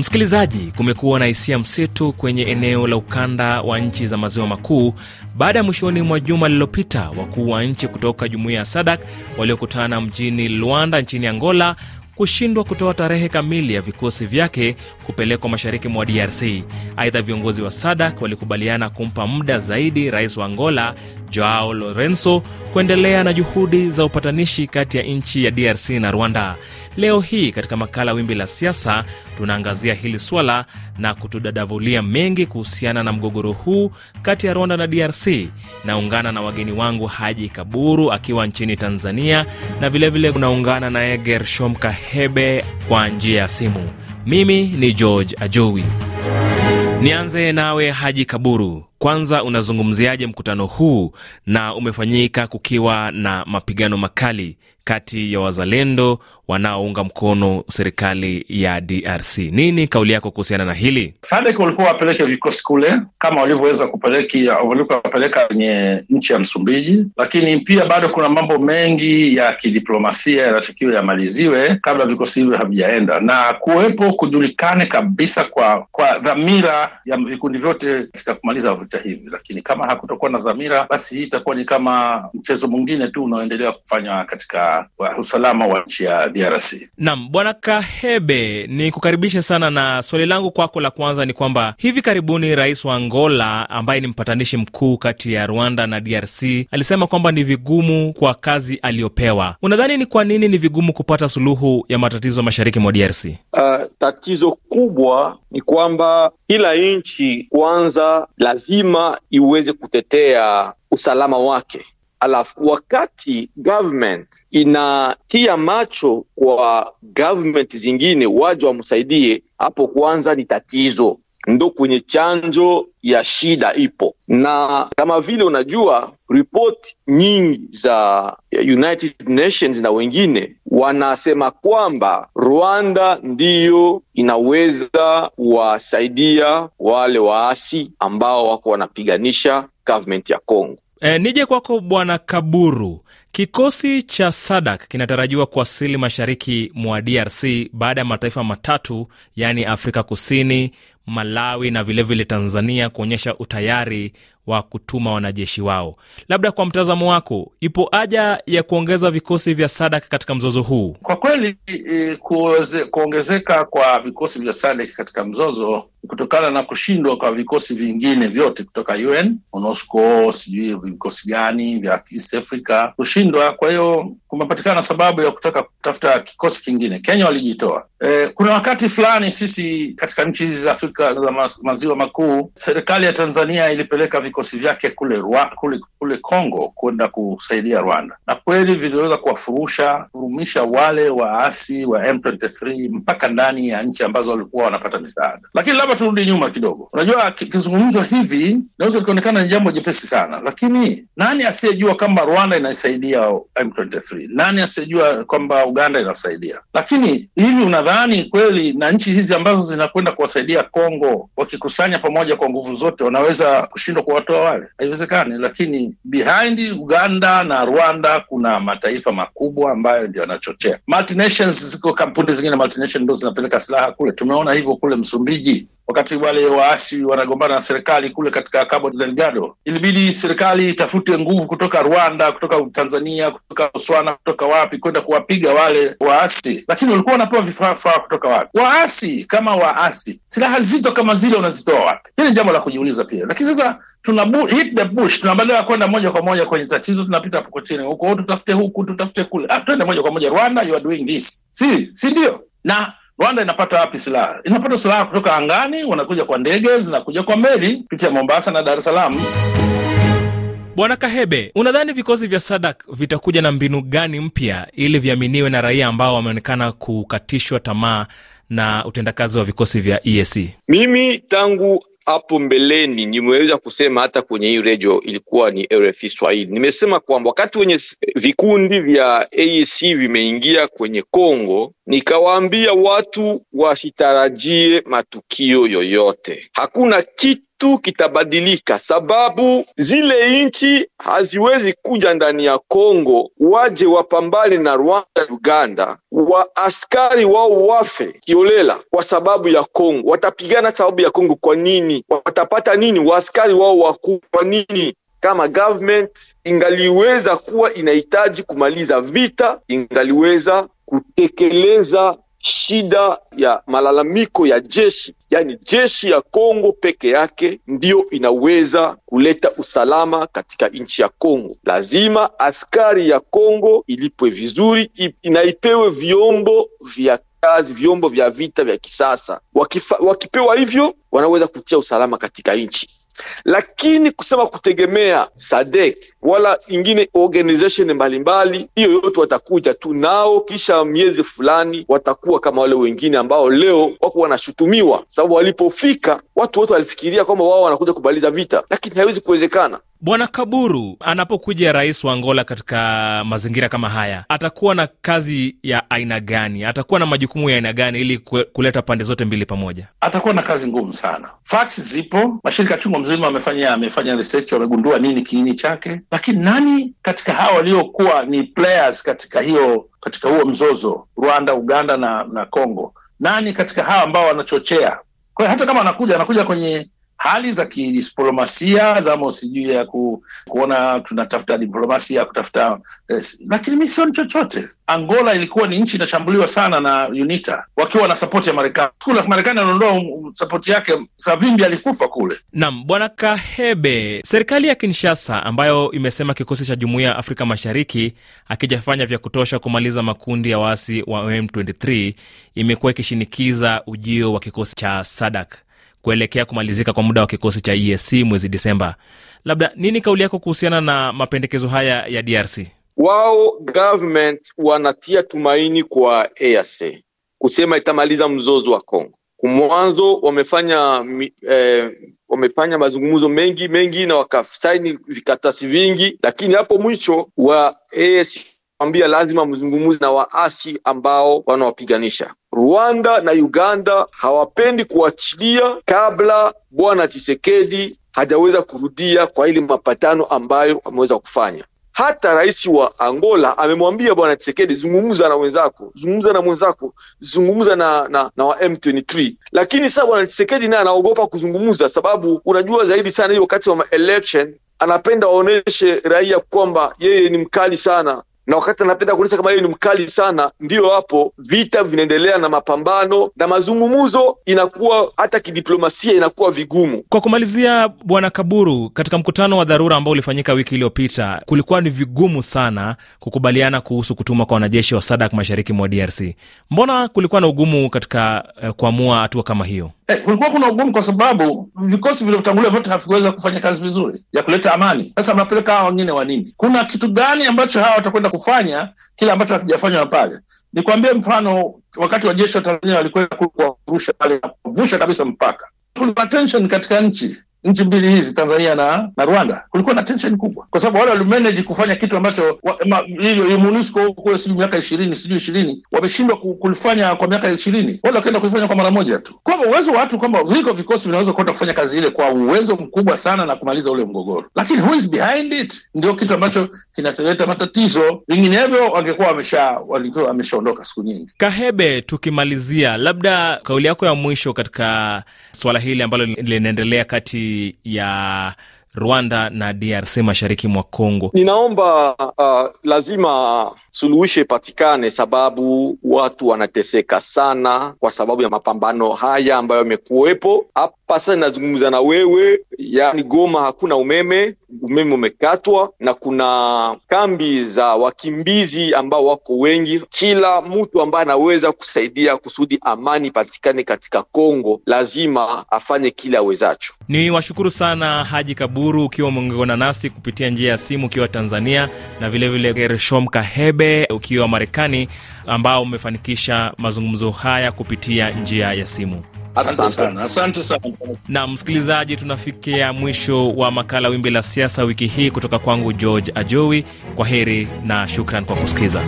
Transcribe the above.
Msikilizaji, kumekuwa na hisia mseto kwenye eneo la ukanda wa nchi za maziwa makuu baada ya mwishoni mwa juma lililopita wakuu wa nchi kutoka jumuiya ya SADAK waliokutana mjini Luanda nchini Angola kushindwa kutoa tarehe kamili ya vikosi vyake kupelekwa mashariki mwa DRC. Aidha, viongozi wa SADAK walikubaliana kumpa muda zaidi rais wa Angola Joao Lorenzo kuendelea na juhudi za upatanishi kati ya nchi ya DRC na Rwanda. Leo hii katika makala Wimbi la Siasa tunaangazia hili swala na kutudadavulia mengi kuhusiana na mgogoro huu kati ya Rwanda na DRC. Naungana na wageni wangu Haji Kaburu akiwa nchini Tanzania na vilevile unaungana naye Gershom Kahebe kwa njia ya simu. Mimi ni George Ajowi. Nianze nawe Haji Kaburu, kwanza unazungumziaje mkutano huu na umefanyika kukiwa na mapigano makali kati ya wazalendo wanaounga mkono serikali ya DRC. Nini kauli yako kuhusiana na hili? SADC walikuwa wapeleke vikosi kule kama walivyoweza kupeleka kwenye nchi ya Msumbiji, lakini pia bado kuna mambo mengi ya kidiplomasia yanatakiwa yamaliziwe kabla vikosi hivyo havijaenda, na kuwepo kujulikane kabisa kwa kwa dhamira ya vikundi vyote katika kumaliza vita hivi. Lakini kama hakutakuwa na dhamira, basi hii itakuwa ni kama mchezo mwingine tu unaoendelea kufanywa katika usalama wa nchi ya DRC. Naam, Bwana Kahebe, ni kukaribisha sana, na swali langu kwako la kwanza ni kwamba hivi karibuni rais wa Angola ambaye ni mpatanishi mkuu kati ya Rwanda na DRC alisema kwamba ni vigumu kwa kazi aliyopewa. Unadhani ni kwa nini ni vigumu kupata suluhu ya matatizo mashariki mwa DRC? Uh, tatizo kubwa ni kwamba kila nchi kwanza lazima iweze kutetea usalama wake Alafu wakati government inatia macho kwa government zingine waje wamsaidie, hapo kwanza ni tatizo, ndo kwenye chanjo ya shida ipo. Na kama vile unajua ripoti nyingi za United Nations na wengine wanasema kwamba Rwanda ndiyo inaweza kuwasaidia wale waasi ambao wako wanapiganisha government ya Congo. E, nije kwako Bwana Kaburu. Kikosi cha SADAK kinatarajiwa kuwasili mashariki mwa DRC baada ya mataifa matatu yaani Afrika Kusini, Malawi na vilevile vile Tanzania kuonyesha utayari wa kutuma wanajeshi wao. Labda kwa mtazamo wako, ipo haja ya kuongeza vikosi vya SADC katika mzozo huu? Kwa kweli e, kuongezeka kwa vikosi vya SADC katika mzozo kutokana na kushindwa kwa vikosi vingine vyote kutoka UN, MONUSCO, sijui vikosi gani vya East Africa kushindwa. Kwa hiyo kumepatikana sababu ya kutaka kutafuta kikosi kingine. Kenya walijitoa. E, kuna wakati fulani sisi katika nchi hizi za Afrika za maziwa makuu, serikali ya Tanzania ilipeleka vikosi vyake kule Rwa, kule kule Kongo kwenda kusaidia Rwanda, na kweli viliweza kuwafurusha furumisha wale waasi wa M23 mpaka ndani ya nchi ambazo walikuwa wanapata misaada. Lakini labda turudi nyuma kidogo. Unajua, kizungumzwa hivi naweza likaonekana ni jambo jepesi sana, lakini nani asiyejua kwamba Rwanda inaisaidia M23? Nani asiyejua kwamba Uganda inasaidia? Lakini hivi unadhani kweli na nchi hizi ambazo zinakwenda kuwasaidia Kongo wakikusanya pamoja kwa nguvu zote wanaweza kushindwa kuwatoa wale? Haiwezekani. Lakini behind Uganda na Rwanda kuna mataifa makubwa ambayo ndio yanachochea. Multinations, ziko kampuni zingine multinational ndo zinapeleka silaha kule. Tumeona hivyo kule Msumbiji wakati wale waasi wanagombana na serikali kule katika Cabo Delgado, ilibidi serikali itafute nguvu kutoka Rwanda, kutoka Tanzania, kutoka Botswana, kutoka wapi kwenda kuwapiga wale waasi, lakini walikuwa wanapewa vifaa kutoka wapi? Waasi kama waasi, silaha zito kama zile unazitoa wapi? Hili ni jambo la kujiuliza pia. Lakini sasa tuna bu, hit the bush, tuna badala ya kwenda moja kwa moja kwenye tatizo, tunapita hapo chini huko, tutafute huku, tutafute kule. Ah, twende moja kwa moja Rwanda, you are doing this, si si ndio? na Rwanda inapata wapi silaha? Inapata silaha kutoka angani, wanakuja kwa ndege, zinakuja kwa meli kupitia Mombasa na Dar es Salaam. Bwana Kahebe, unadhani vikosi vya SADAK vitakuja na mbinu gani mpya ili viaminiwe na raia ambao wameonekana kukatishwa tamaa na utendakazi wa vikosi vya EAC? Mimi tangu hapo mbeleni nimeweza kusema hata kwenye hii redio ilikuwa ni RFI Swahili, nimesema kwamba wakati wenye vikundi vya AAC vimeingia kwenye Kongo, nikawaambia watu wasitarajie matukio yoyote. Hakuna kitu kitu kitabadilika, sababu zile nchi haziwezi kuja ndani ya Kongo waje wapambane na Rwanda, Uganda, wa askari wao wafe kiolela kwa sababu ya Kongo. Watapigana sababu ya Kongo kwa nini? Watapata nini? Waaskari wao wakuu kwa nini? Kama government ingaliweza kuwa inahitaji kumaliza vita, ingaliweza kutekeleza shida ya malalamiko ya jeshi, yaani jeshi ya Kongo peke yake ndiyo inaweza kuleta usalama katika nchi ya Kongo. Lazima askari ya Kongo ilipwe vizuri, inaipewe vyombo vya kazi, vyombo vya vita vya kisasa. Wakifa, wakipewa hivyo wanaweza kutia usalama katika nchi lakini kusema kutegemea SADC wala ingine organization mbalimbali, hiyo yote watakuja tu nao, kisha miezi fulani watakuwa kama wale wengine ambao leo wako wanashutumiwa, sababu walipofika watu wote walifikiria kwamba wao wanakuja kubaliza vita, lakini haiwezi kuwezekana. Bwana Kaburu, anapokuja rais wa Angola katika mazingira kama haya, atakuwa na kazi ya aina gani? Atakuwa na majukumu ya aina gani ili kuleta pande zote mbili pamoja? Atakuwa na kazi ngumu sana. Facts zipo, mashirika chungu mzima amefanya amefanya research, wamegundua nini kiini chake, lakini nani katika hawa waliokuwa ni players katika hiyo katika huo mzozo, Rwanda, Uganda na na Congo, nani katika hawa ambao wanachochea? Kwa hiyo hata kama anakuja anakuja kwenye hali za kidiplomasia zamo sijui ya ku, kuona tunatafuta diplomasia kutafuta yes. lakini mi sioni chochote. Angola ilikuwa ni nchi inashambuliwa sana na UNITA wakiwa na sapoti ya Marekani. Marekani anaondoa sapoti yake, Savimbi alikufa kule. Naam, Bwana Kahebe, serikali ya Kinshasa ambayo imesema kikosi cha Jumuiya ya Afrika Mashariki akijafanya vya kutosha kumaliza makundi ya waasi wa M23 imekuwa ikishinikiza ujio wa kikosi cha SADC kuelekea kumalizika kwa muda wa kikosi cha EAC mwezi Disemba. Labda nini kauli yako kuhusiana na mapendekezo haya ya DRC? Wao government wanatia tumaini kwa EAC kusema itamaliza mzozo wa Kongo. Kumwanzo wamefanya eh, wamefanya mazungumzo mengi mengi na wakasaini vikatasi vingi, lakini hapo mwisho wa EAC ambia lazima mzungumuzi na waasi ambao wanawapiganisha. Rwanda na Uganda hawapendi kuachilia kabla bwana Tshisekedi hajaweza kurudia kwa ile mapatano ambayo ameweza kufanya. Hata rais wa Angola amemwambia bwana Tshisekedi, zungumza na wenzako, zungumza na mwenzako, zungumza na, na, na wa M23. Lakini sasa bwana Tshisekedi naye anaogopa kuzungumza, sababu unajua zaidi sana hiyo wakati wa election anapenda waoneshe raia kwamba yeye ni mkali sana na wakati anapenda kuonyesha kama yeye ni mkali sana, ndiyo hapo vita vinaendelea na mapambano na mazungumzo, inakuwa hata kidiplomasia inakuwa vigumu. Kwa kumalizia, Bwana Kaburu, katika mkutano wa dharura ambao ulifanyika wiki iliyopita, kulikuwa ni vigumu sana kukubaliana kuhusu kutuma kwa wanajeshi wa SADC mashariki mwa DRC. Mbona kulikuwa na ugumu katika eh, kuamua hatua kama hiyo? Eh, kulikuwa kuna ugumu kwa sababu vikosi vilivyotangulia vyote havikuweza kufanya kazi vizuri ya kuleta amani. Sasa mnapeleka hawa wengine wa nini? Kuna kitu gani ambacho hawa watakwenda kufanya kile ambacho hakijafanywa pale? Nikwambie mfano, wakati wa jeshi wa Tanzania walikwenda kuwavusha pale, kuvusha kabisa mpaka, kuna tension katika nchi nchi mbili hizi Tanzania na, na Rwanda kulikuwa na tension kubwa, kwa sababu wale walimanage kufanya kitu ambacho MONUSCO kule sijui miaka ishirini sijui ishirini wameshindwa kulifanya kwa miaka ishirini. Wale wakaenda kulifanya kwa mara moja tu, kwamba uwezo wa watu kwamba viko vikosi vinaweza kwenda kufanya kazi ile kwa uwezo mkubwa sana na kumaliza ule mgogoro, lakini who is behind it? Ndio kitu ambacho kinaleta matatizo. Vinginevyo wangekuwa wamesha walikuwa wameshaondoka siku nyingi. Kahebe, tukimalizia, labda kauli yako ya mwisho katika swala hili ambalo linaendelea ya Rwanda na DRC mashariki mwa Kongo. Ninaomba uh, lazima suluhisho ipatikane, sababu watu wanateseka sana kwa sababu ya mapambano haya ambayo yamekuwepo hapa. Sasa ninazungumza na wewe, yaani Goma hakuna umeme, umeme umekatwa, na kuna kambi za wakimbizi ambao wako wengi. Kila mtu ambaye anaweza kusaidia kusudi amani ipatikane katika Kongo lazima afanye kile awezacho. Ni washukuru sana Haji Kaburu ukiwa umeungana nasi kupitia njia ya simu ukiwa Tanzania, na vilevile Gershom Kahebe ukiwa Marekani, ambao umefanikisha mazungumzo haya kupitia njia ya simu. Asante sana, asante sana. Na msikilizaji, tunafikia mwisho wa makala Wimbi la Siasa wiki hii kutoka kwangu George Ajowi. Kwa heri na shukran kwa kusikiza.